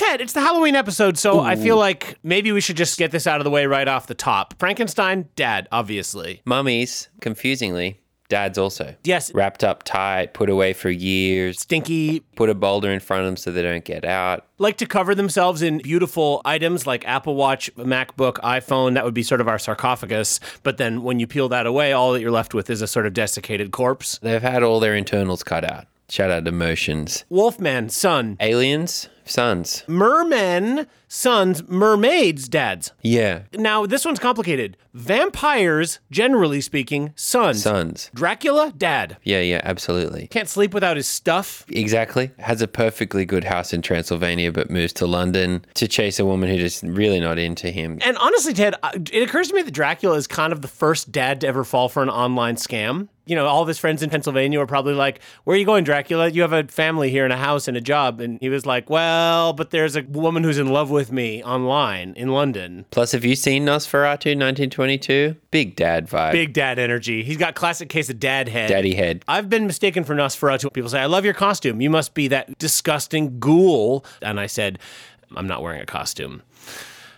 Ted, it's the Halloween episode, so I feel like maybe we should just get this out of the way right off the top. Frankenstein, dad, obviously. Mummies, confusingly, dads also. Yes. Wrapped up tight, put away for years, Stinky, put a boulder in front of them so they don't get out. like to cover themselves in beautiful items like Apple Watch, MacBook, iPhone. That would be sort of our sarcophagus. But then when you peel that away, all that you're left with is a sort of desiccated corpse. They've had all their internals cut out. Shout out to Motions. Wolfman, son. Aliens, sons. Mermen, sons. Mermaids, dads. Yeah, Now, this one's complicated. Vampires, generally speaking, sons. sons. Dracula, dad. Yeah, yeah, absolutely. Can't sleep without his stuff. Exactly. Has a perfectly good house in Transylvania, but moves to London to chase a woman who's just really not into him. And honestly, Ted, uh, it occurs to me that Dracula is kind of the first dad to ever fall for an online scam. You know, all of his friends in Pennsylvania were probably like, Where are you going, Dracula? You have a family here and a house and a job. And he was like, Well, but there's a woman who's in love with me online in London. Plus, have you seen Nosferatu 1922? Big dad vibe. Big dad energy. He's got classic case of dad head. daddy head. I've been mistaken for Nosferatu. People say, I love your costume. You must be that disgusting ghoul. And I said, I'm not wearing a costume.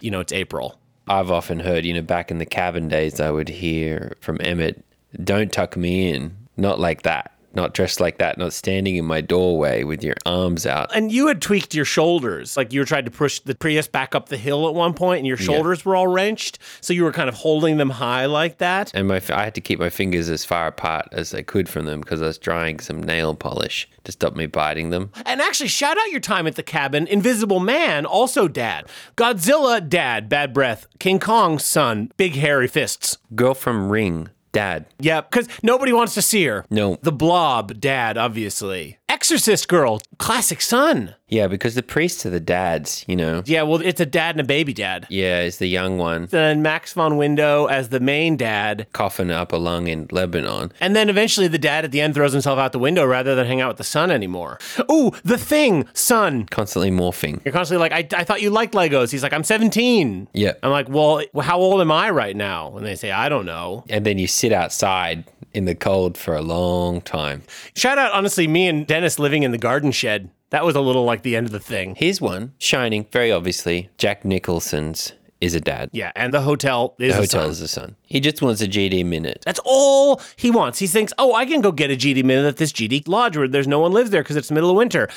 You know, it's April. I've often heard, you know, back in the cabin days, I would hear from Emmett, don't tuck me in. Not like that. Not dressed like that. Not standing in my doorway with your arms out. And you had tweaked your shoulders. Like you were trying to push the Prius back up the hill at one point and your shoulders were all wrenched. So you were kind of holding them high like that. And my, I had to keep my fingers as far apart as I could from them because I was drying some nail polish to stop me biting them. And actually, shout out your time at the cabin. Invisible Man, also dad. Godzilla, dad, bad breath. King Kong, son, big hairy fists. Girl from Ring, dad. Yep, because nobody wants to see her. No. The blob, dad, obviously. Exorcist girl, classic son. Yeah, because the priests are the dads, you know. Yeah, well, it's a dad and a baby dad. Yeah, is the young one Then Max von Window as the main dad. coughing up a lung in Lebanon. And then eventually the dad at the end throws himself out the window rather than hang out with the son anymore. Ooh, the thing, son. Constantly morphing. You're constantly like, I, I thought you liked Legos. He's like, I'm 17. Yeah. I'm like, well, how old am I right now? And they say, I don't know. And then you sit outside in the cold for a long time. Shout out, honestly, me and Dennis living in the garden shed. That was a little like the end of the thing. Here's one, shining, very obviously. Jack Nicholson's is a dad. Yeah, and the hotel is The a hotel son. is a son. He just wants a GD minute. That's all he wants. He thinks, oh, I can go get a GD minute at this GD lodge where there's no one lives there because it's the middle of winter.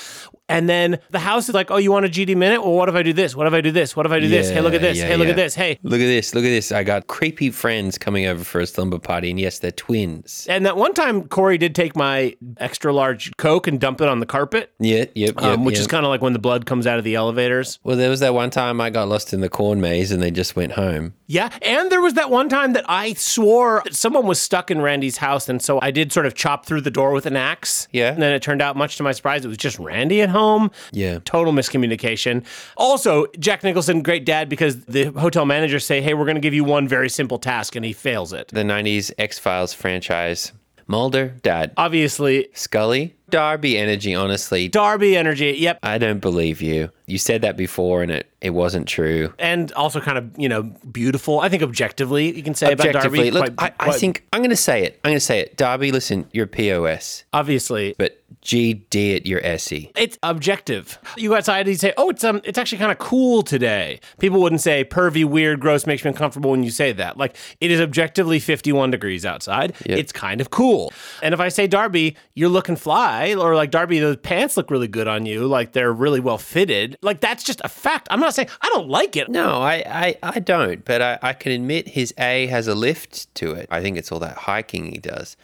And then the house is like, oh, you want a GD minute? Well, what if I do this? What if I do this? What if I do this? Hey, look at this. yeah, hey, look yeah. at this. Hey. Look at this. Look at this. I got creepy friends coming over for a slumber party, and yes, they're twins. And that one time, Corey did take my extra large Coke and dump it on the carpet, Yeah, yep, yep. um, which yep. is kind of like when the blood comes out of the elevators. Well, there was that one time I got lost in the corn maze and they just went home. Yeah. And there was that one time that I swore that someone was stuck in Randy's house. And so I did sort of chop through the door with an axe. Yeah. And then it turned out, much to my surprise, it was just Randy at home. Yeah. Total miscommunication. Also, Jack Nicholson, great dad, because the hotel managers say, hey, we're going to give you one very simple task, and he fails it. The 90s X Files franchise. Mulder, dad. Obviously, Scully, Darby energy, honestly. Darby energy. Yep. I don't believe you. You said that before and it, it wasn't true. And also kind of, you know, beautiful. I think objectively, you can say about Darby. look, quite- I, I think I'm going to say it. I'm going to say it. Darby, listen, you're POS, obviously, but GD it, you're SE. it's objective. You go outside and you say, "Oh, it's um, it's actually kind of cool today." People wouldn't say pervy, weird, gross, makes me uncomfortable when you say that. Like it is objectively 51 degrees outside. It's kind of cool. And if I say, "Darby, you're looking fly," or like, "Darby, those pants look really good on you," like they're really well fitted. Like that's just a fact. I'm not saying I don't like it. No, I, I, I don't, but I, I can admit his A has a lift to it. I think it's all that hiking he does.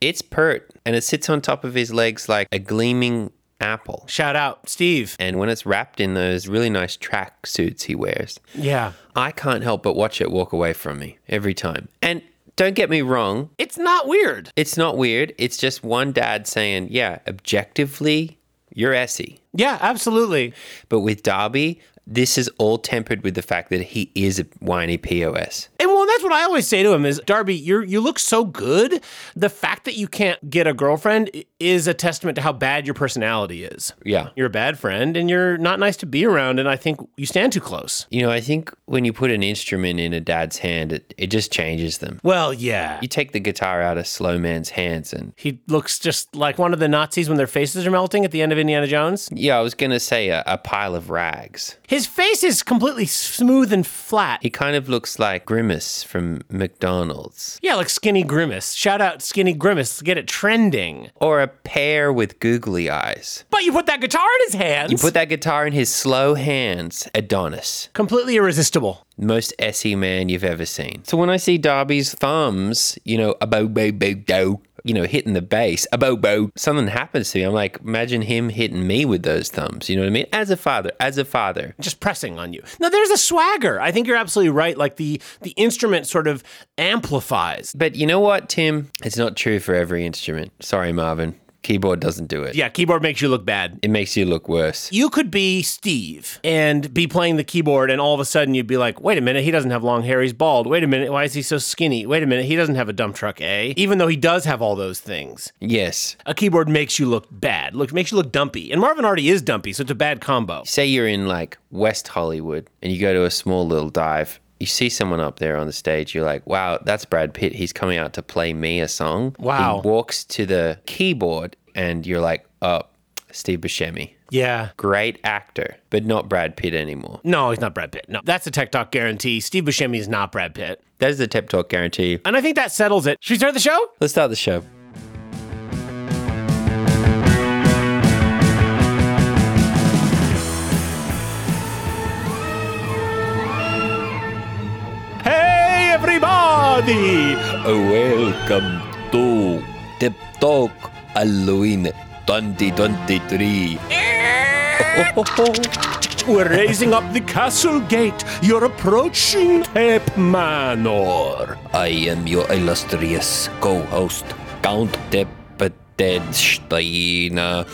It's pert, and it sits on top of his legs like a gleaming apple. Shout out, Steve. And when it's wrapped in those really nice track suits he wears, Yeah. I can't help but watch it walk away from me every time. And don't get me wrong, It's not weird. it's not weird. It's just one dad saying, yeah, objectively, you're Essie. Yeah, absolutely. But with Darby, this is all tempered with the fact that he is a whiny POS. And well, that's what I always say to him is Darby, you're you look so good. The fact that you can't get a girlfriend is a testament to how bad your personality is. Yeah. You're a bad friend and you're not nice to be around and I think you stand too close. You know, I think when you put an instrument in a dad's hand, it, it just changes them. Well, yeah. You take the guitar out of Slow Man's hands, and He looks just like one of the Nazis when their faces are melting at the end of Indiana Jones. yeah, I was going to say a, a pile of rags. His face is completely smooth and flat. He kind of looks like Grimace from McDonald's. Yeah, like Skinny Grimace. Shout out Skinny Grimace. Get it trending. Or a pear with googly eyes. But you put that guitar in his hands. You put that guitar in his slow hands, Adonis. completely irresistible. Most essy man you've ever seen. So when I see Darby's thumbs, you know, a bow, bow, bow, bow, you know, hitting the bass, a bo bo, something happens to me. I'm like, imagine him hitting me with those thumbs. You know what I mean? As a father, as a father. Just pressing on you. Now there's a swagger. I think you're absolutely right. Like the the instrument sort of amplifies. But you know what, Tim? It's not true for every instrument. Sorry, Marvin. Keyboard doesn't do it. Yeah, keyboard makes you look bad. It makes you look worse. You could be Steve and be playing the keyboard, and all of a sudden you'd be like, wait a minute, he doesn't have long hair, he's bald. Wait a minute, why is he so skinny? Wait a minute, he doesn't have a dump truck, eh? Even though he does have all those things. Yes. A keyboard makes you look bad, look makes you look dumpy. And Marvin already is dumpy, so it's a bad combo. Say you're in like West Hollywood and you go to a small little dive. You see someone up there on the stage, you're like, wow, that's Brad Pitt. He's coming out to play me a song. Wow. He walks to the keyboard and you're like, oh, Steve Buscemi. Yeah. Great actor, but not Brad Pitt anymore. No, he's not Brad Pitt. No, that's a Tep Talk guarantee. Steve Buscemi is not Brad Pitt. That is the Tep Talk guarantee. And I think that settles it. Should we start the show? Let's start the show. Hey, everybody! Welcome to Tep Talk Halloween 2023. We're raising up the castle gate. You're approaching Tep Manor. I am your illustrious co-host, Count Teppetenstein.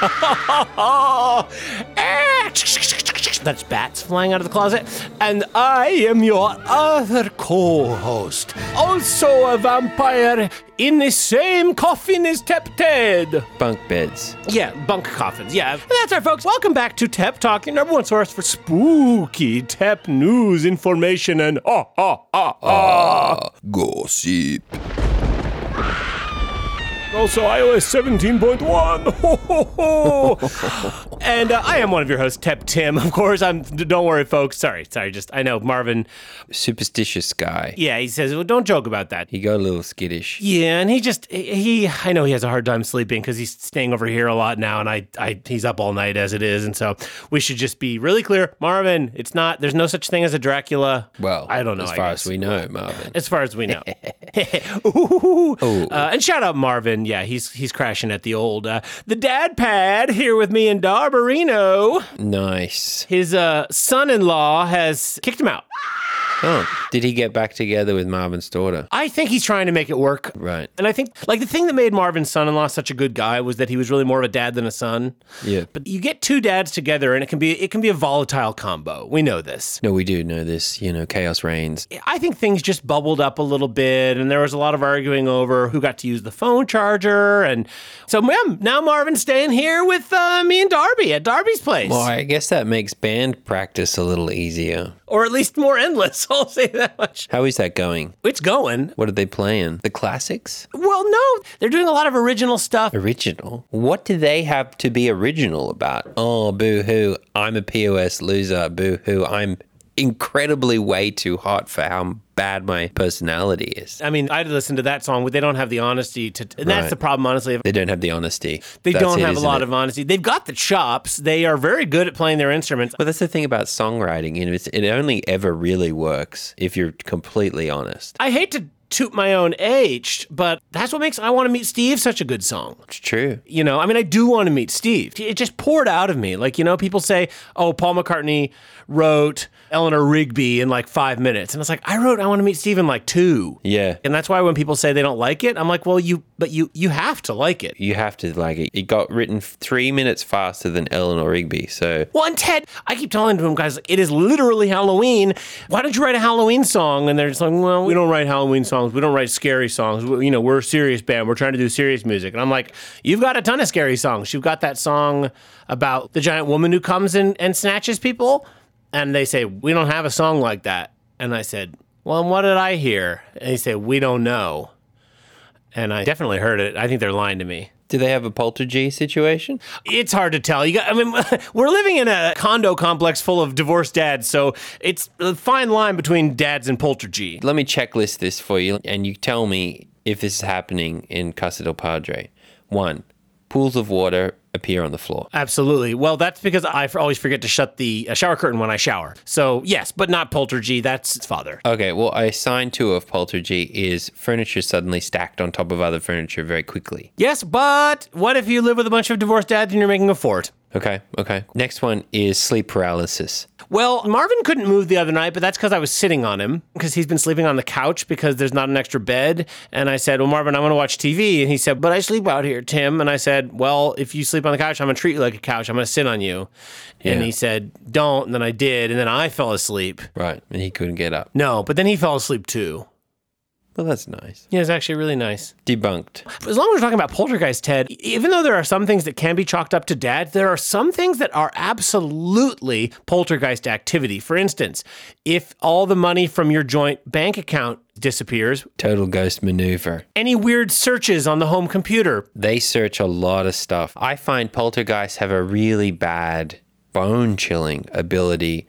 That's bats flying out of the closet. And I am your other co host. Also a vampire in the same coffin as Tep Ted. Bunk beds. Yeah, bunk coffins. Yeah. And that's our folks. Welcome back to Tep Talk, your number one source for spooky Tep news, information, and ah, ah, ah, ah. Gossip. Also, iOS 17.1. Ho, ho, ho. and uh, I am one of your hosts, Tep Tim. Of course, I'm. Don't worry, folks. Sorry, sorry. Just I know Marvin. Superstitious guy. Yeah, he says, well, don't joke about that. He got a little skittish. Yeah, and he just he. I know he has a hard time sleeping because he's staying over here a lot now, and I, I he's up all night as it is, and so we should just be really clear, Marvin. It's not. There's no such thing as a Dracula. Well, I don't know. As far as we know, Marvin. As far as we know. Ooh. Uh, and shout out Marvin. Yeah, he's he's crashing at the old uh, the dad pad here with me in Darbarino. Nice. His uh, son-in-law has kicked him out. Oh, did he get back together with Marvin's daughter? I think he's trying to make it work. Right. And I think like the thing that made Marvin's son-in-law such a good guy was that he was really more of a dad than a son. Yeah. But you get two dads together and it can be it can be a volatile combo. We know this. No, we do know this. You know, chaos reigns. I think things just bubbled up a little bit, and there was a lot of arguing over who got to use the phone charger, and so yeah, now Marvin's staying here with uh, me and Darby at Darby's place, Well, I guess that makes band practice a little easier. Or at least more endless. I'll say that much. How is that going? It's going What are they playing? The classics? well. No, they're doing a lot of original stuff. Original? What do they have to be original about? Oh, boo hoo. I'm a POS loser. Boo hoo. I'm incredibly way too hot for how bad my personality is. I mean, I listened to that song, but they don't have the honesty to. And that's Right. the problem, honestly. They don't have the honesty. They That's don't it, have a lot it? of honesty. They've got the chops. They are very good at playing their instruments. But that's the thing about songwriting. You know, it's, it only ever really works if you're completely honest. I hate to toot my own age, but that's what makes I Want to Meet Steve such a good song. It's true. You know, I mean, I do want to meet Steve. It just poured out of me. Like, you know, people say, oh, Paul McCartney wrote Eleanor Rigby in like five minutes. And it's like, I wrote I Want to Meet Steve in like two. Yeah. And that's why when people say they don't like it, I'm like, well, you, but you, you have to like it. You have to like it. It got written three minutes faster than Eleanor Rigby. So Well, and Ted, I keep telling to him, guys, it is literally Halloween. Why don't you write a Halloween song? And they're just like, well, we don't write Halloween songs. We don't write scary songs. We- you know, we're a serious band. We're trying to do serious music. And I'm like, you've got a ton of scary songs. You've got that song about the giant woman who comes in and snatches people. And they say, we don't have a song like that. And I said, well, and what did I hear? And they say, we don't know. And I definitely heard it. I think they're lying to me. do they have a poltergeist situation? It's hard to tell. You got, I mean, we're living in a condo complex full of divorced dads, so it's a fine line between dads and poltergeist. Let me checklist this for you, and you tell me if this is happening in Casa del Padre. One, pools of water appear on the floor. Absolutely. Well, that's because I always forget to shut the uh, shower curtain when I shower. So yes, but not poltergeist. That's its father. Okay, well, a sign two of poltergeist is furniture suddenly stacked on top of other furniture very quickly. Yes, but what if you live with a bunch of divorced dads and you're making a fort? Okay, okay. Next one is sleep paralysis. Well, Marvin couldn't move the other night, but that's because I was sitting on him because he's been sleeping on the couch because there's not an extra bed. And I said, Well, Marvin, I want to watch TV. And he said, But I sleep out here, Tim. And I said, Well, if you sleep on the couch, I'm going to treat you like a couch. I'm going to sit on you. And he said, Don't. And then I did. And then I fell asleep. Right, and he couldn't get up. No, but then he fell asleep too. Well, that's nice. Yeah, it's actually really nice. Debunked. As long as we're talking about poltergeist, Ted, even though there are some things that can be chalked up to dad, there are some things that are absolutely poltergeist activity. For instance, if all the money from your joint bank account disappears, Total ghost maneuver. any weird searches on the home computer, They search a lot of stuff. I find poltergeists have a really bad bone chilling ability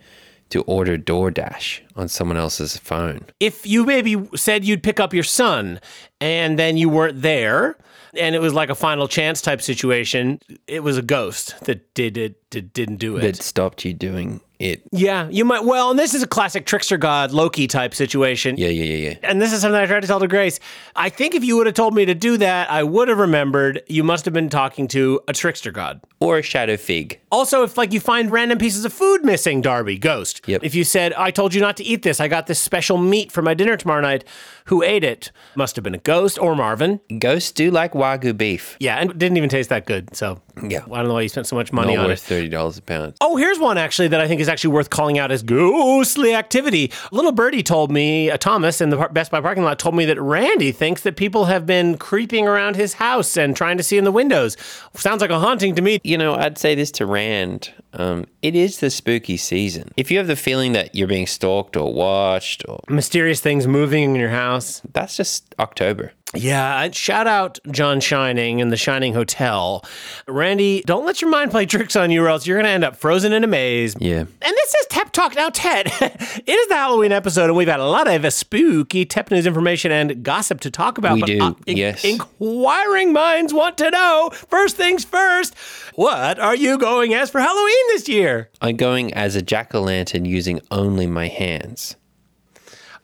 to order DoorDash on someone else's phone. if you maybe said you'd pick up your son and then you weren't there and it was like a final chance type situation, it was a ghost that did it, did, didn't do it. That stopped you doing it. yeah, you might. Well, and this is a classic trickster god Loki type situation. Yeah, yeah, yeah, yeah. And this is something I tried to tell to Grace. I think if you would have told me to do that, I would have remembered you must have been talking to a trickster god. Or a shadow fig. Also, if like you find random pieces of food missing, Darby, ghost. Yep. If you said, I told you not to eat this, I got this special meat for my dinner tomorrow night, who ate it? Must have been a ghost or Marvin. Ghosts do like Wagyu beef. Yeah, and didn't even taste that good. So Yeah. I don't know why you spent so much money Not on worth it. $30 a pound. Oh, here's one actually that I think is actually worth calling out as ghostly activity. Little Birdie told me, uh, Thomas in the Best Buy parking lot told me that Randy thinks that people have been creeping around his house and trying to see in the windows. Sounds like a haunting to me. You know, I'd say this to Rand. Um, it is the spooky season. If you have the feeling that you're being stalked or watched, or Mysterious things moving in your house. that's just October. Yeah, shout out John Shining and the Shining Hotel. Randy, don't let your mind play tricks on you, or else you're going to end up frozen in a maze. Yeah. And this is Tep Talk. Now, Ted, it is the Halloween episode, and we've had a lot of spooky Tep News information and gossip to talk about. We but, do, uh, in- yes. Inquiring minds want to know. First things first, what are you going as for Halloween this year? I'm going as a jack o' lantern using only my hands.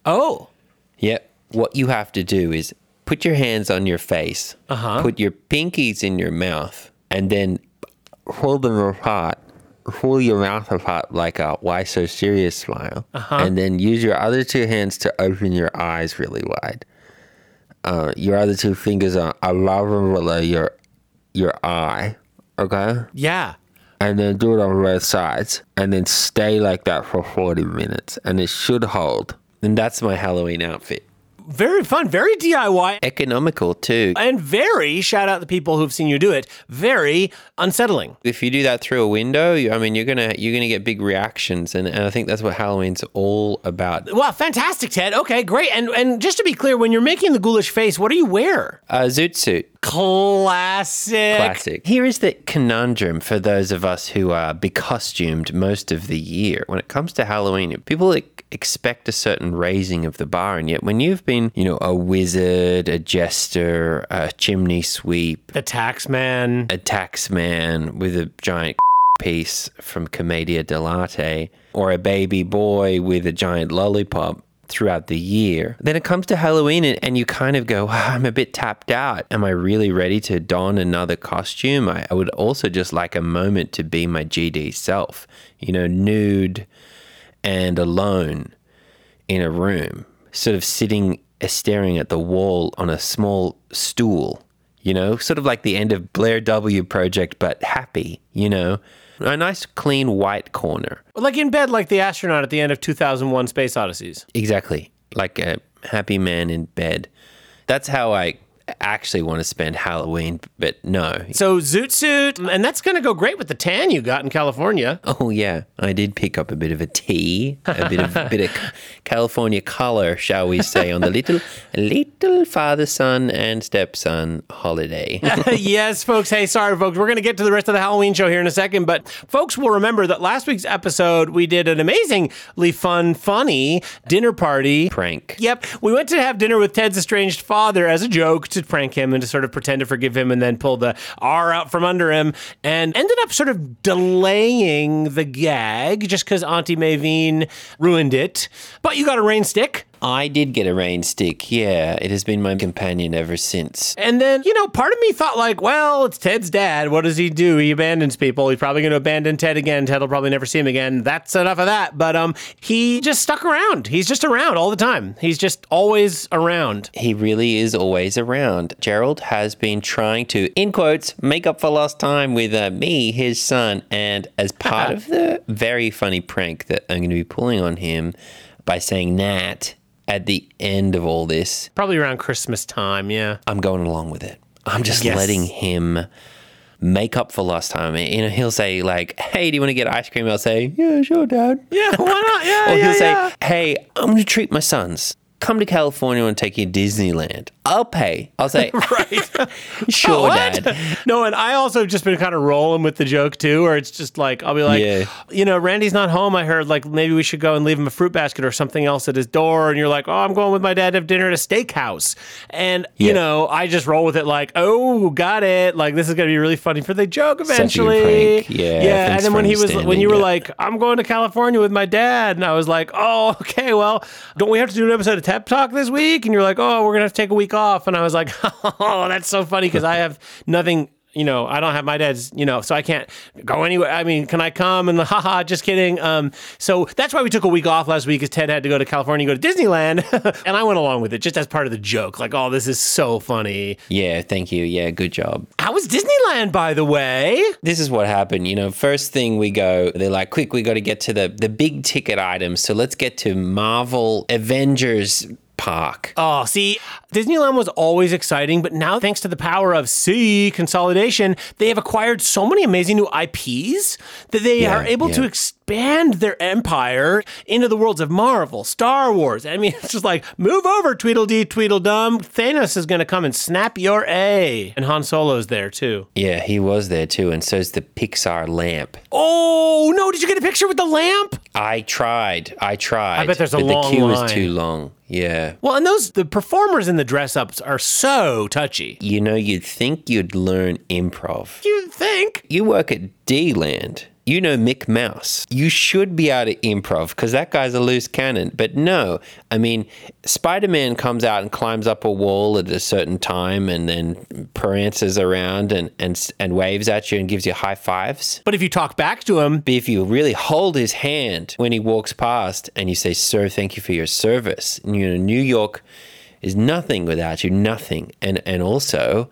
Oh, Yep. What you have to do is put your hands on your face, Uh-huh. put your pinkies in your mouth, and then hold them apart. Hold your mouth apart like a why so serious smile. Uh-huh. And then use your other two hands to open your eyes really wide. Uh, your other two fingers are above and below your your eye. Okay? yeah. and then do it on both sides, and then stay like that for 40 minutes, and it should hold. And that's my Halloween outfit. Very fun, very DIY, Economical too. and very, shout out the people who've seen you do it, very unsettling. If you do that through a window, you- I mean, you're gonna you're gonna get big reactions, and, and I think that's what Halloween's all about. Wow, fantastic, Ted. Okay, great. And and just to be clear, when you're making the ghoulish face, what do you wear? A zoot suit, Classic. classic. Here is the conundrum for those of us who are becostumed most of the year. When it comes to Halloween, people expect a certain raising of the bar, and yet when you've been, you know, a wizard, a jester, a chimney sweep, a tax man. a tax man with a giant piece from Commedia dell'arte, or a baby boy with a giant lollipop, throughout the year. Then it comes to Halloween and, and you kind of go, "Ah, I'm a bit tapped out. Am I really ready to don another costume? I, I would also just like a moment to be my GD self, you know, nude and alone in a room, sort of sitting uh, staring at the wall on a small stool, you know, sort of like the end of Blair W. Project, but happy, you know, a nice clean white corner. Like in bed, like the astronaut at the end of 2001 Space Odysseys. Exactly. Like a happy man in bed. That's how I actually want to spend Halloween, but no. So zoot suit, and that's going to go great with the tan you got in California. Oh yeah, I did pick up a bit of a tea, a bit of a bit of California color, shall we say, on the little little father son and stepson holiday. yes, folks. Hey, sorry, folks. We're going to get to the rest of the Halloween show here in a second, but folks will remember that last week's episode we did an amazingly fun, funny dinner party Prank. Yep, we went to have dinner with Ted's estranged father as a joke to prank him and to sort of pretend to forgive him and then pull the R out from under him and ended up sort of delaying the gag just because Auntie Mavine ruined it. But you got a rain stick. I did get a rain stick. Yeah, it has been my companion ever since. And then, you know, part of me thought, like, well, it's Ted's dad. What does he do? He abandons people. He's probably going to abandon Ted again. Ted will probably never see him again. That's enough of that. But um, he just stuck around. He's just around all the time. He's just always around. He really is always around. Gerald has been trying to, in quotes, make up for lost time with uh, me, his son. And as part of the very funny prank that I'm going to be pulling on him by saying Nat at the end of all this, Probably around Christmas time. Yeah. I'm going along with it. I'm just Yes. letting him make up for lost time. You know, he'll say like, "Hey, do you want to get ice cream?" I'll say, "Yeah, sure, Dad." Yeah, why not? Yeah, Or yeah, he'll say, yeah. "Hey, I'm going to treat my sons. Come to California and take you to Disneyland. I'll pay." I'll say, Right. "Sure, What? Dad." No, and I also just been kind of rolling with the joke too, where it's just like I'll be like, Yeah. you know, Randy's not home. I heard like maybe we should go and leave him a fruit basket or something else at his door. And you're like, oh, I'm going with my dad to have dinner at a steakhouse. And you know, I just roll with it like, oh, got it. Like this is gonna be really funny for the joke eventually. Yeah, yeah. And then when he was when you were yeah. like, I'm going to California with my dad, and I was like, oh, okay, well, don't we have to do an episode of Tep Talk this week? And you're like, oh, we're gonna have to take a week off. And I was like, oh, that's so funny because I have nothing. You know, I don't have my dad's. You know, so I can't go anywhere. I mean, can I come? And the haha, just kidding. Um, so that's why we took a week off last week, because Ted had to go to California, go to Disneyland, and I went along with it just as part of the joke. Like, oh, this is so funny. Yeah, thank you. Yeah, good job. How was Disneyland, by the way? This is what happened. You know, first thing we go, they're like, quick, we got to get to the the big ticket items. So let's get to Marvel Avengers Park. Oh, see, Disneyland was always exciting, but now thanks to the power of C consolidation, they have acquired so many amazing new IPs that they Yeah, are able to yeah. Expand their empire into the worlds of Marvel, Star Wars. I mean, it's just like move over, Tweedledee, Tweedledum. Thanos is going to come and snap your A, and Han Solo's there too. Yeah, he was there too, and so's the Pixar lamp. Oh no! Did you get a picture with the lamp? I tried. I tried. I bet there's a but long the queue line. was too long. Yeah. Well, and those the performers in the dress ups are so touchy. You know, you'd think you'd learn improv. You'd think? You work at D Land. You know Mick Mouse. You should be able to improv because that guy's a loose cannon. But no, I mean, Spider Man comes out and climbs up a wall at a certain time and then prances around and, and, and waves at you and gives you high fives. But if you talk back to him, But if you really hold his hand when he walks past and you say, Sir, thank you for your service, and, you know, New York is nothing without you, nothing. And, and also,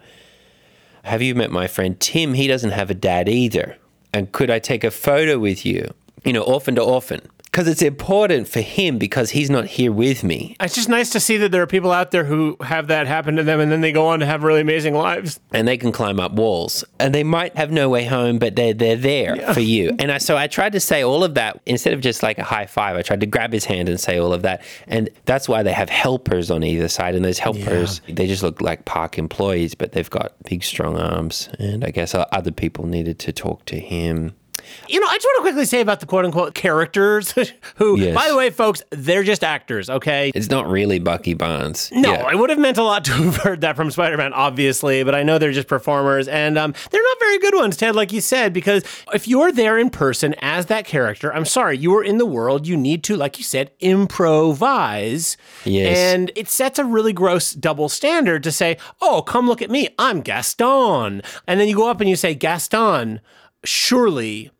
have you met my friend Tim? He doesn't have a dad either. And could I take a photo with you? You know, orphan to orphan. Because it's important for him because he's not here with me. It's just nice to see that there are people out there who have that happen to them and then they go on to have really amazing lives. and they can climb up walls. And they might have no way home but they're they're there for you. And I, so i tried to say all of that instead of just like a high five i tried to grab his hand and say all of that. And that's why they have helpers on either side. And those helpers they just look like park employees but they've got big strong arms. And i guess other people needed to talk to him You know, I just want to quickly say about the quote unquote characters who, Yes. by the way, folks, they're just actors, okay? It's not really Bucky Barnes. No, Yeah. it would have meant a lot to have heard that from Spider Man, obviously, but I know they're just performers, and um, they're not very good ones, Ted, like you said, because if you're there in person as that character, I'm sorry, you are in the world, you need to, like you said, improvise. Yes. And it sets a really gross double standard to say, oh, come look at me, I'm Gaston. And then you go up and you say, Gaston, surely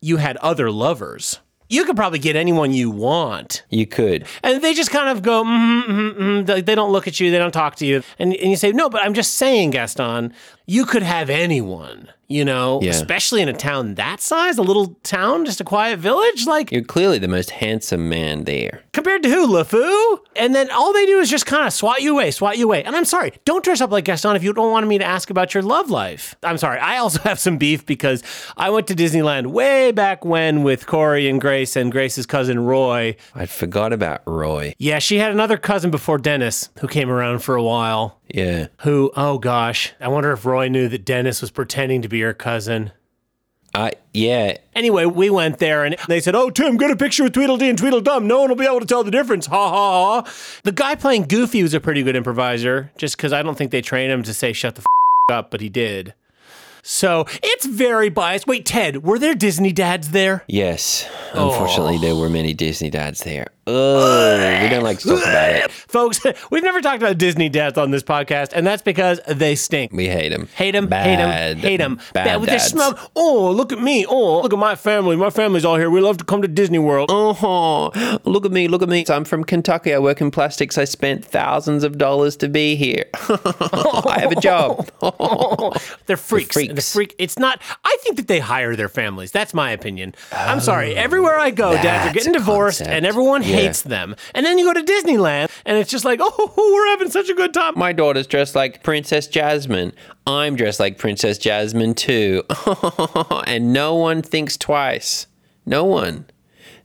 you had other lovers. You could probably get anyone you want. You could. And they just kind of go, mm mm mm They- They don't look at you. They don't talk to you. And, and you say, no, but I'm just saying, Gaston, you could have anyone, you know, Yeah. especially in a town that size, a little town, just a quiet village. Like, You're clearly the most handsome man there. compared to who? LeFou? And then all they do is just kind of swat you away, swat you away. And I'm sorry, don't dress up like Gaston if you don't want me to ask about your love life. I'm sorry. I also have some beef because I went to Disneyland way back when with Corey and Grace and Grace's cousin Roy. I'd forgot about Roy. Yeah, she had another cousin before Dennis who came around for a while. Yeah. Who, oh gosh, I wonder if Roy knew that Dennis was pretending to be her cousin. I yeah. Anyway, we went there and they said, Oh, Tim, get a picture with Tweedledee and Tweedledum. No one will be able to tell the difference. Ha ha ha. The guy playing Goofy was a pretty good improviser, just because I don't think they trained him to say shut the f- up, but he did. So it's very biased. Wait, Ted, were there Disney dads there? Yes. Oh. Unfortunately, there were many Disney dads there. Oh, we don't like to talk about it. Folks, we've never talked about Disney dads on this podcast, and that's because they stink. We hate them. Hate him, hate him, Bad, hate him. bad with their smug. Oh, look at me. Oh, look at my family. My family's all here. We love to come to Disney World. Oh, look at me, look at me. I'm from Kentucky. I work in plastics. I spent thousands of dollars to be here. I have a job. They're freaks. freaks. The freak. It's not. I think that they hire their families. That's my opinion. I'm sorry. Oh, Everywhere I go, dads are getting divorced, concept. and everyone Yeah. hates them. And then you go to Disneyland, and it's just like, oh, we're having such a good time. My daughter's dressed like Princess Jasmine. I'm dressed like Princess Jasmine too. and no one thinks twice. No one.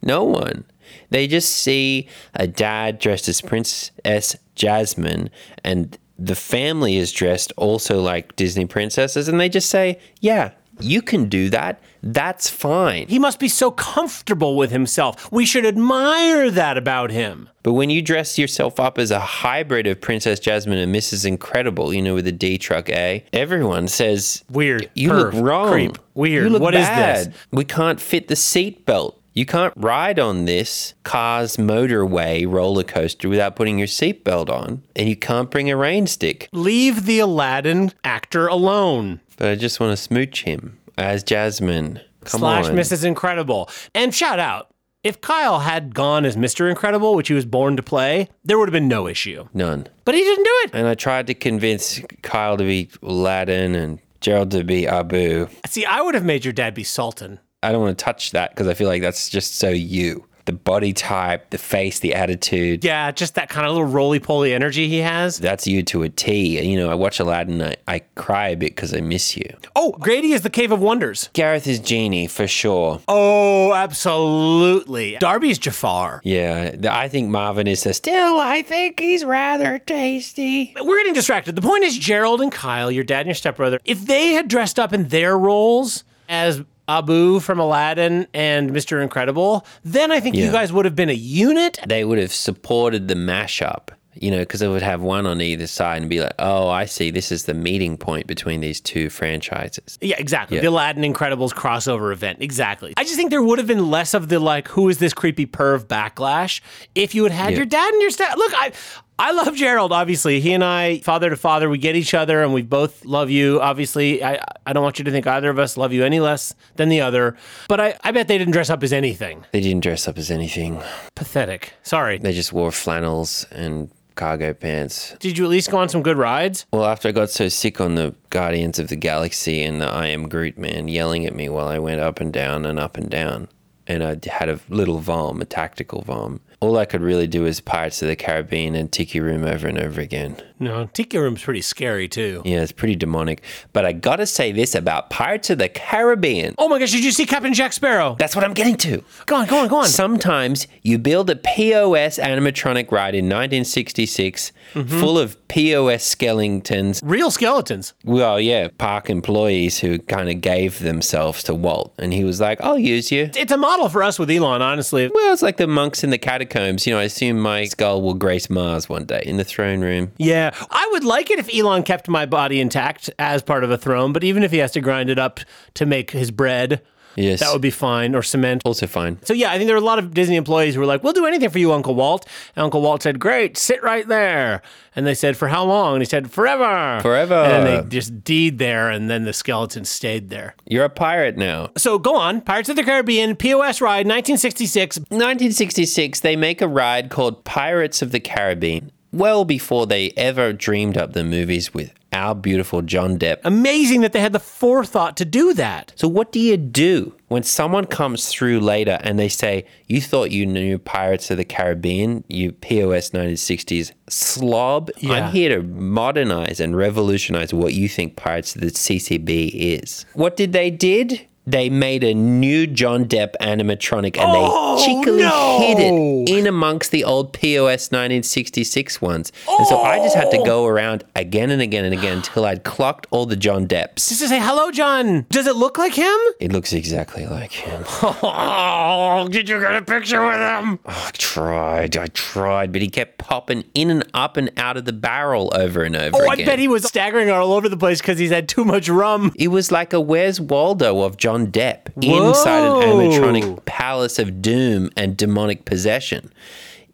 No one. They just see a dad dressed as Princess Jasmine and the family is dressed also like Disney princesses and they just say, "Yeah, you can do that. That's fine." He must be so comfortable with himself. We should admire that about him. But when you dress yourself up as a hybrid of Princess Jasmine and Mrs. Incredible, you know, with a D truck A, everyone says, Weird. You Perv. look wrong. Creep. Weird. You look What is bad. this? We can't fit the seatbelt. You can't ride on this car's motorway roller coaster without putting your seatbelt on, and you can't bring a rain stick. Leave the Aladdin actor alone. But I just want to smooch him as Jasmine. Come slash on. Mrs. Incredible. And shout out, if Kyle had gone as Mr. Incredible, which he was born to play, there would have been no issue. None. But he didn't do it. And I tried to convince Kyle to be Aladdin and Gerald to be Abu. See, I would have made your dad be Sultan. I don't want to touch that because I feel like that's just so you. The body type, the face, the attitude. Yeah, just that kind of little roly poly energy he has. That's you to a T. You know, I watch Aladdin, I, I cry a bit because I miss you. Oh, Grady is the Cave of Wonders. Gareth is Genie for sure. Oh, absolutely. Darby's Jafar. Yeah, th- I think Marvin is a still. I think he's rather tasty. We're getting distracted. The point is, Gerald and Kyle, your dad and your stepbrother, if they had dressed up in their roles as Abu from Aladdin and Mr. Incredible, then I think you guys would have been a unit. They would have supported the mashup. You know, because they would have one on either side and be like, "Oh, I see. This is the meeting point between these two franchises." Yeah, exactly. Yeah. The Aladdin Incredibles crossover event. Exactly. I just think there would have been less of the like, who is this creepy perv backlash if you had had Yeah. your dad and your step. Look, I. I love Gerald, obviously. He and I, father to father, we get each other and we both love you. Obviously, I, I don't want you to think either of us love you any less than the other. But I, I bet they didn't dress up as anything. They didn't dress up as anything. Pathetic. Sorry. They just wore flannels and cargo pants. Did you at least go on some good rides? Well, after I got so sick on the Guardians of the Galaxy and the I Am Groot man yelling at me while I went up and down and up and down, and I had a little vom, a tactical vom, all I could really do was Pirates of the Caribbean and Tiki Room over and over again. No, Tiki Room's pretty scary too. Yeah, it's pretty demonic. But I gotta say this about Pirates of the Caribbean. Oh my gosh, did you see Captain Jack Sparrow? That's what I'm getting to. Go on, go on, go on. Sometimes you build a POS animatronic ride in 1966 mm-hmm. full of POS skeletons. Real skeletons. Well, yeah, park employees who kind of gave themselves to Walt. And he was like, I'll use you. It's a model for us with Elon, honestly. Well, it's like the monks in the catacombs. You know, I assume my skull will grace Mars one day in the throne room. Yeah, I would like it if Elon kept my body intact as part of a throne, but even if he has to grind it up to make his bread, Yes. that would be fine, or cement. also fine. So yeah, I think there were a lot of Disney employees who were like, "We'll do anything for you, Uncle Walt." And Uncle Walt said, "Great, sit right there." And they said, "For how long?" And he said, "Forever." Forever. And then they just deed there, and then the skeleton stayed there. You're a pirate now. So go on, Pirates of the Caribbean POS ride, 1966. 1966, they make a ride called Pirates of the Caribbean. Well before they ever dreamed up the movies with our beautiful John Depp. Amazing that they had the forethought to do that. So, what do you do when someone comes through later and they say, You thought you knew Pirates of the Caribbean, you POS 1960s slob? Yeah. I'm here to modernize and revolutionize what you think Pirates of the CCB is. What did they did? They made a new John Depp animatronic and Oh, they cheekily no. hid it in amongst the old POS 1966 ones. And so I just had to oh! go around again and again and again until I'd clocked all the John Depps. Just to say, "Hello, John." Does it look like him? It looks exactly like him. Oh, did you get a picture with him? Oh, I tried, I tried, but he kept popping in and up and out of the barrel over and over Oh, I bet he was staggering all over the place because he's had too much rum. it was like a Where's Waldo of John Depp inside an Whoa. animatronic palace of doom and demonic possession.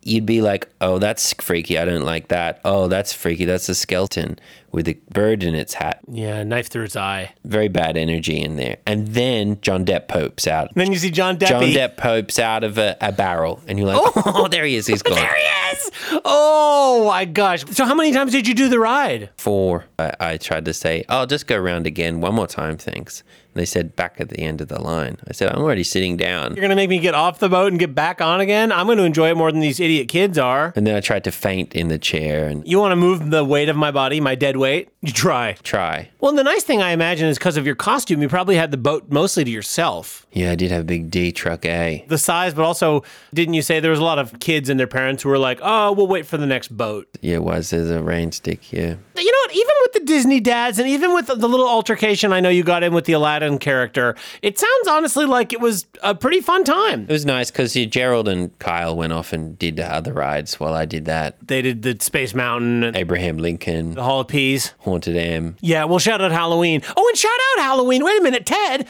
You'd be like, oh, that's freaky. I don't like that. Oh, that's freaky. That's a skeleton with a bird in its hat. Yeah, knife through its eye. Very bad energy in there. And then John Depp popes out. And Then you see John Depp. John Depp popes out of a, a barrel, and you're like, oh, there he is. He's gone. There he is. Oh my gosh. So how many times did you do the ride? four, I, I tried to say, "I'll just go around again one more time, thanks." And they said, "Back at the end of the line." I said, "I'm already sitting down." You're gonna make me get off the boat and get back on again? I'm gonna enjoy it more than these idiot kids are. And then I tried to faint in the chair and You want to move the weight of my body, my dead weight? You try. try. Well, the nice thing I imagine is because of your costume, you probably had the boat mostly to yourself. Yeah, I did have a big D truck A. The size, but also, didn't you say there was a lot of kids and their parents who were like, oh, we'll wait for the next boat? Yeah, it was. There's a rain stick. Yeah. You know what? Even with the Disney dads and even with the, little altercation I know you got in with the Aladdin character, it sounds honestly like it was a pretty fun time. It was nice because Gerald and Kyle went off and did the other rides while I did that. They did the Space Mountain, Abraham Lincoln, the Hall of Peas. Haunted Am. Yeah, well, shout out Halloween. Oh, and shout out Halloween. Wait a minute, Ted.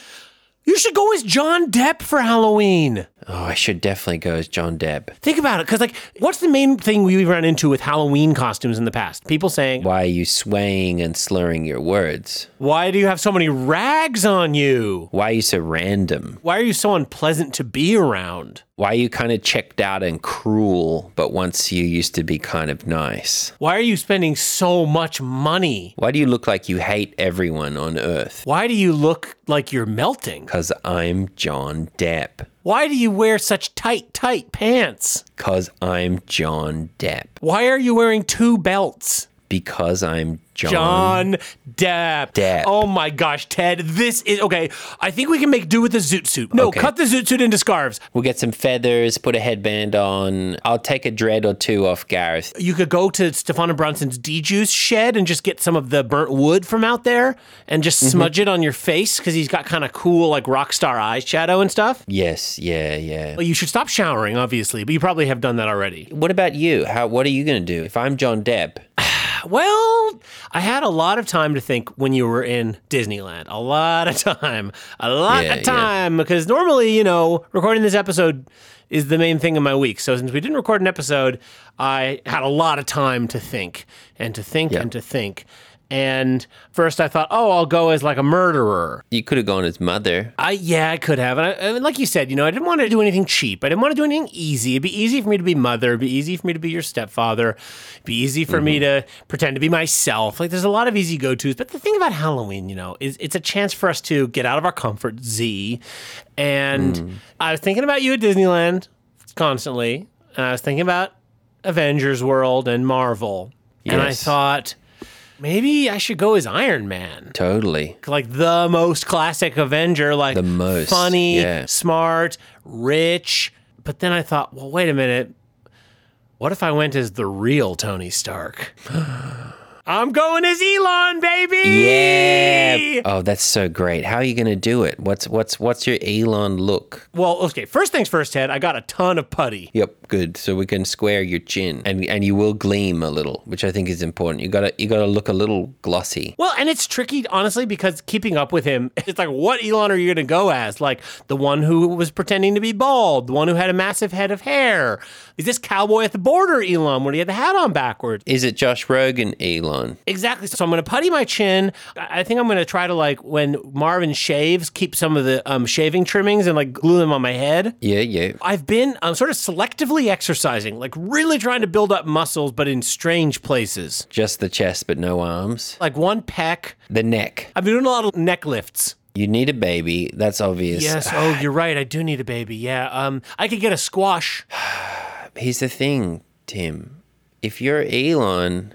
You should go as John Depp for Halloween. Oh, I should definitely go as John Depp. Think about it, because like, what's the main thing we run into with Halloween costumes in the past? People saying, Why are you swaying and slurring your words? "Why do you have so many rags on you? Why are you so random? Why are you so unpleasant to be around? Why are you kind of checked out and cruel, but once you used to be kind of nice? Why are you spending so much money? Why do you look like you hate everyone on earth? Why do you look like you're melting? Because I'm John Depp. Why do you wear such tight, tight pants? Because I'm John Depp. Why are you wearing two belts? Because I'm John. John Depp. Depp. Oh my gosh, Ted. This is okay. I think we can make do with the zoot suit. No, Okay. cut the zoot suit into scarves. We'll get some feathers, put a headband on. I'll take a dread or two off Gareth. You could go to Stefano Bronson's D Juice shed and just get some of the burnt wood from out there and just Mm-hmm. smudge it on your face because he's got kind of cool, like rock star eyeshadow and stuff. Yes, yeah, yeah. Well, you should stop showering, obviously, but you probably have done that already. What about you? How? What are you going to do? If I'm John Depp, Well, I had a lot of time to think when you were in Disneyland. A lot of time. A lot Yeah, of time. Because normally, you know, recording this episode is the main thing in my week. So since we didn't record an episode, I had a lot of time to think and to think Yeah. and to think. And first I thought, oh, I'll go as like a murderer. you could have gone as mother. I yeah, I could have, and, I, and like you said, you know, I didn't want to do anything cheap. I didn't want to do anything easy. It'd be easy for me to be mother. It'd be easy for me to be your stepfather. It'd be easy for me mm-hmm. to pretend to be myself. Like there's a lot of easy go tos. But the thing about Halloween, you know, is it's a chance for us to get out of our comfort Z. And mm. I was thinking about you at Disneyland constantly, and I was thinking about Avengers World and Marvel. Yes. And I thought, maybe I should go as Iron Man. Totally. Like the most classic Avenger, like The most, funny, yeah. smart, rich. But then I thought, well, wait a minute. What if I went as the real Tony Stark? I'm going as Elon, baby. Yeah. Oh, that's so great. How are you going to do it? What's what's what's your Elon look? Well, okay. First things first, Ted. I got a ton of putty. Yep, good. So we can square your chin, and and you will gleam a little, which I think is important. You gotta you gotta look a little glossy. Well, and it's tricky, honestly, because keeping up with him, it's like, what Elon are you going to go as? Like the one who was pretending to be bald, the one who had a massive head of hair. Is this cowboy at the border Elon when he had the hat on backwards? Is it Josh Rogan Elon? Exactly. So I'm going to putty my chin. I I think I'm going to try to like when Marvin shaves, keep some of the um, shaving trimmings and like glue them on my head. Yeah, yeah. I've been um, sort of selectively exercising, like really trying to build up muscles, but in strange places. Just the chest, but no arms. Like one pec. The neck. I've been doing a lot of neck lifts. You need a baby. That's obvious. Yes. Oh, you're right. I do need a baby. Yeah. Um, I could get a squash. Here's the thing, Tim. If you're Elon,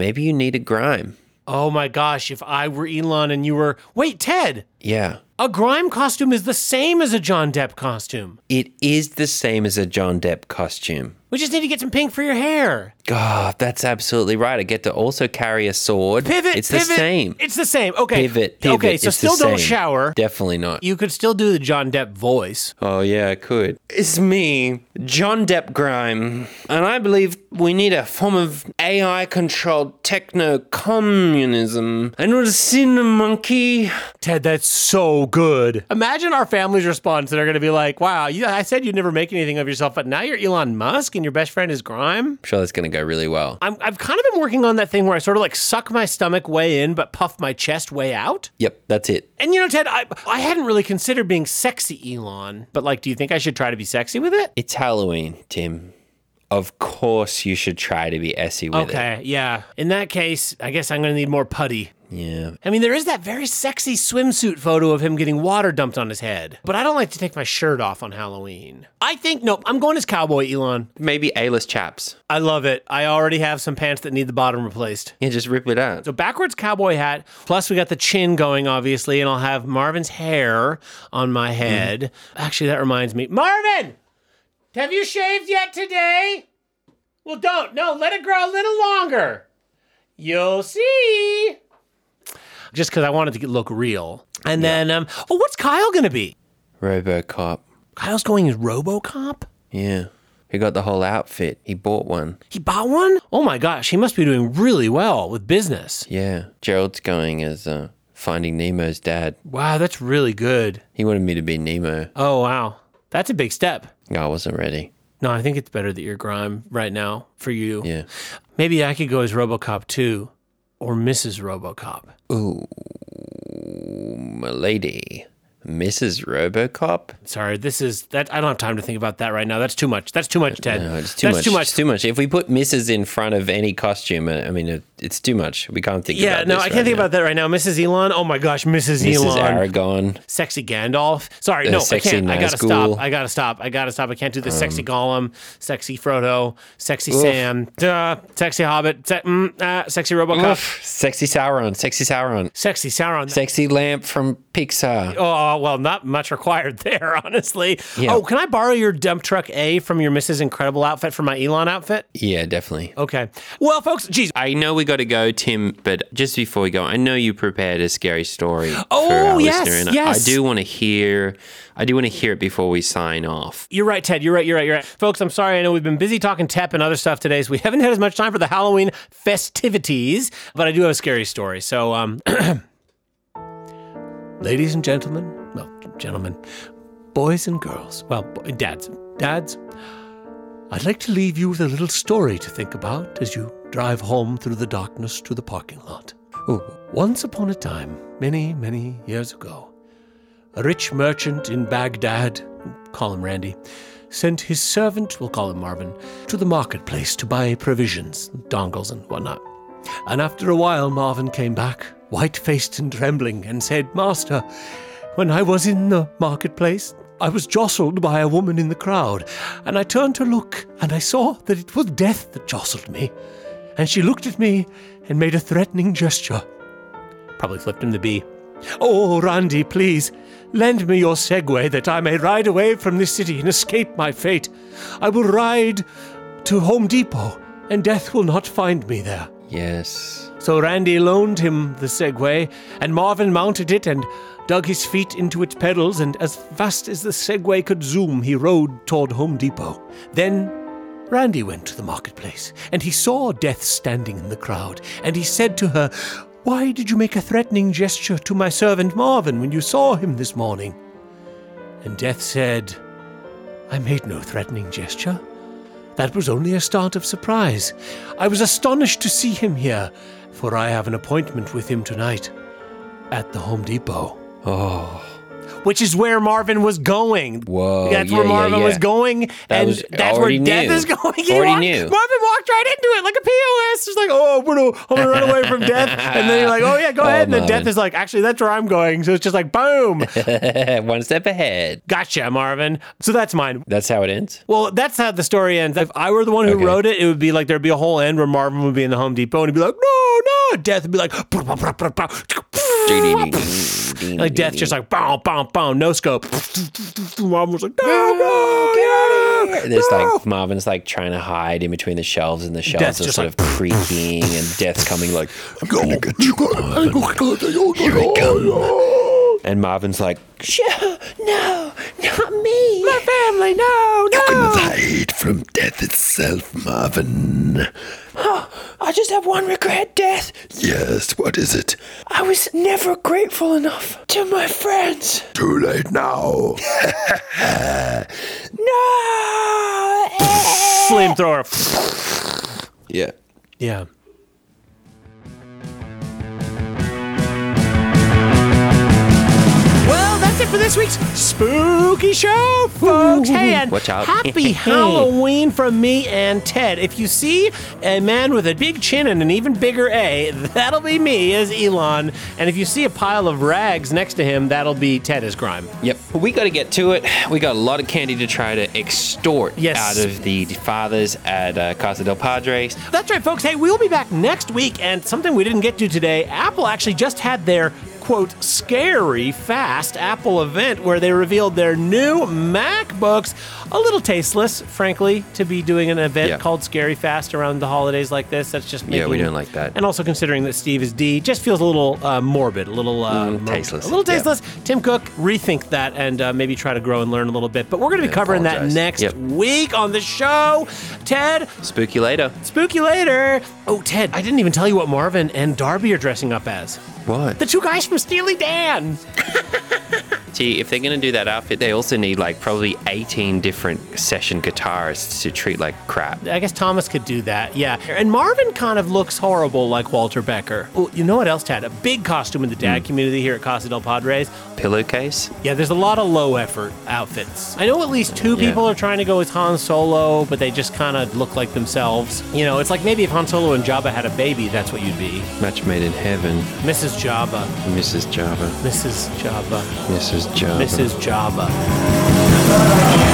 maybe you need a grime. Oh my gosh! If I were Elon and you were, wait, Ted. Yeah. A grime costume is the same as a John Depp costume. It is the same as a John Depp costume. We just need to get some pink for your hair. God, that's absolutely right. I get to also carry a sword. Pivot. It's pivot. the same. It's the same. Okay. Pivot. pivot. Okay. So still don't shower. Definitely not. You could still do the John Depp voice. Oh, yeah, I could. It's me, John Depp Grime, and I believe we need a form of AI controlled techno communism. And we'll see the monkey. Ted, that's so good. Imagine our family's response. They're going to be like, wow, you, I said you'd never make anything of yourself, but now you're Elon Musk and your best friend is Grime. I'm sure that's going to go really well. I'm, I've kind of been working on that thing where I sort of like suck my stomach way in, but puff my chest way out. Yep, that's it. And you know, Ted, I, I hadn't really considered being sexy Elon, but like, do you think I should try to be sexy with it? It's Halloween, Tim. Of course, you should try to be Essie with it. Okay, yeah. In that case, I guess I'm going to need more putty. Yeah. I mean, there is that very sexy swimsuit photo of him getting water dumped on his head, but I don't like to take my shirt off on Halloween. I think, nope, I'm going as cowboy Elon. Maybe A-list chaps. I love it. I already have some pants that need the bottom replaced. Yeah, just rip it out. So backwards cowboy hat, plus we got the chin going, obviously, and I'll have Marvin's hair on my head. Actually, that reminds me. Marvin! Have you shaved yet today? Well, don't. No, let it grow a little longer. You'll see. Just because I wanted to get- look real. And then, um, oh, what's Kyle going to be? RoboCop. Kyle's going as Robocop? Yeah. He got the whole outfit. He bought one. He bought one? Oh my gosh, he must be doing really well with business. Yeah. Gerald's going as uh, Finding Nemo's dad. Wow, that's really good. He wanted me to be Nemo. Oh, wow. That's a big step. I wasn't ready. No, I think it's better that you're Grime right now for you. Yeah. Maybe I could go as Robocop 2 or Mrs. Robocop. Ooh, my lady. Mrs. Robocop? Sorry, this is that I don't have time to think about that right now. That's too much. That's too much, Ted. No, it's too That's much. too much. It's too much. If we put Mrs. in front of any costume, I mean, it's too much. We can't think about yeah, no, I can't right think now. about that right now. Mrs. Elon. Oh my gosh, Mrs. Mrs. Elon. Aragorn. Sexy Gandalf. Sorry, Uh, no, I can't. I gotta stop. I gotta stop. I gotta stop. I can't do the sexy Gollum, sexy Frodo, sexy Sam, duh, sexy Hobbit, se- mm, uh, sexy Robocop, Oof. Sexy Sauron. Sexy Sauron. sexy Sauron. Sexy lamp from Pixar. Oh, well, not much required there, honestly. Yeah. Oh, can I borrow your dump truck A from your Mrs. Incredible outfit for my Elon outfit? Yeah, definitely. Okay. Well, folks, geez. I know we got to go, Tim, but just before we go, I know you prepared a scary story for Oh, our yes, listener, and yes. I do want to hear. I do want to hear it before we sign off. You're right, Ted. You're right. You're right. You're right. Folks, I'm sorry. I know we've been busy talking TEP and other stuff today, so we haven't had as much time for the Halloween festivities, but I do have a scary story. So, um, ladies and gentlemen, well, gentlemen, boys and girls, well, dads, dads, I'd like to leave you with a little story to think about as you drive home through the darkness to the parking lot. Once upon a time, many, many years ago, a rich merchant in Baghdad, call him Randy, sent his servant, we'll call him Marvin, to the marketplace to buy provisions, dongles, and whatnot. And after a while, Marvin came back, white faced and trembling, and said, Master, when I was in the marketplace, I was jostled by a woman in the crowd, and I turned to look, and I saw that it was death that jostled me. and she looked at me and made a threatening gesture. Probably flipped him the B. Oh, Randy, please, lend me your Segway that I may ride away from this city and escape my fate. I will ride to Home Depot, and death will not find me there. Yes. So Randy loaned him the Segway, and Marvin mounted it and dug his feet into its pedals, and as fast as the Segway could zoom, he rode toward Home Depot. Then Randy went to the marketplace, and he saw Death standing in the crowd, and he said to her, Why did you make a threatening gesture to my servant Marvin when you saw him this morning? And Death said, I made no threatening gesture. That was only a start of surprise. I was astonished to see him here, for I have an appointment with him tonight at the Home Depot. Oh. Which is where Marvin was going. Whoa, That's yeah, where Marvin yeah. was going, and was- that's where already Death is going. He Already walked- knew. Marvin walked right into it like a POS. Just like, oh, I'm gonna, I'm gonna run away from Death, and then you're like, oh yeah, go Oh, ahead. And then Death is like, actually, that's where I'm going. So it's just like, boom, One step ahead. gotcha, Marvin. So that's mine. That's how it ends. Well, that's how the story ends. If I were the one who Okay. wrote it, it would be like there'd be a whole end where Marvin would be in the Home Depot and he'd be like, no, no. Death would be like, like Death just like, bow, bow, bow, no scope. Marvin was like, no, no, get out of here. There's no." like Marvin's like trying to hide in between the shelves, and the shelves Death's are just sort like- of creaking, and Death's coming like, I'm gonna oh, get you, Marvin. Here I come. and Marvin's like, "Sure, no, not me. My family, no, no. Couldn't hide from death itself, Marvin. I just have one regret, Death. Yes, what is it? I was never grateful enough to my friends. Too late now. No. Eh! Flamethrower. Yeah. Yeah. That's it for this week's spooky show, folks. Hey, and Watch out. happy Halloween from me and Ted. If you see a man with a big chin and an even bigger A, that'll be me as Elon. And if you see a pile of rags next to him, that'll be Ted as Grime. Yep. We got to get to it. We got a lot of candy to try to extort Yes. out of the fathers at uh, Casa del Padres. That's right, folks. Hey, we'll be back next week, and something we didn't get to today Apple actually just had their quote scary fast Apple event where they revealed their new MacBooks. A little tasteless, frankly, to be doing an event Yeah. called Scary Fast around the holidays like this. That's just me. Yeah, we making- don't like that. And also considering that Steve is D, just feels a little uh, morbid, a little uh, Mm, tasteless. A little Yeah. tasteless. Tim Cook, rethink that and uh, maybe try to grow and learn a little bit. But we're going to be covering that next Yep. week on the show. Ted, Spooky later. spooky later. Oh, Ted, I didn't even tell you what Marvin and Darby are dressing up as. What? The two guys from Steely Dan. If they're going to do that outfit, they also need like probably 18 different session guitarists to treat like crap. I guess Thomas could do that, yeah. And Marvin kind of looks horrible like Walter Becker. Oh, you know what else, Ted? A big costume in the dad hmm. community here at Casa del Padres. Pillowcase? Yeah, there's a lot of low effort outfits. I know at least two Yeah. people are trying to go as Han Solo, but they just kind of look like themselves. You know, it's like maybe if Han Solo and Jabba had a baby, that's what you'd be. Match made in heaven. Mrs. Jabba. Mrs. Java. Mrs. Jabba. Mrs. Java. Mrs. Jabba.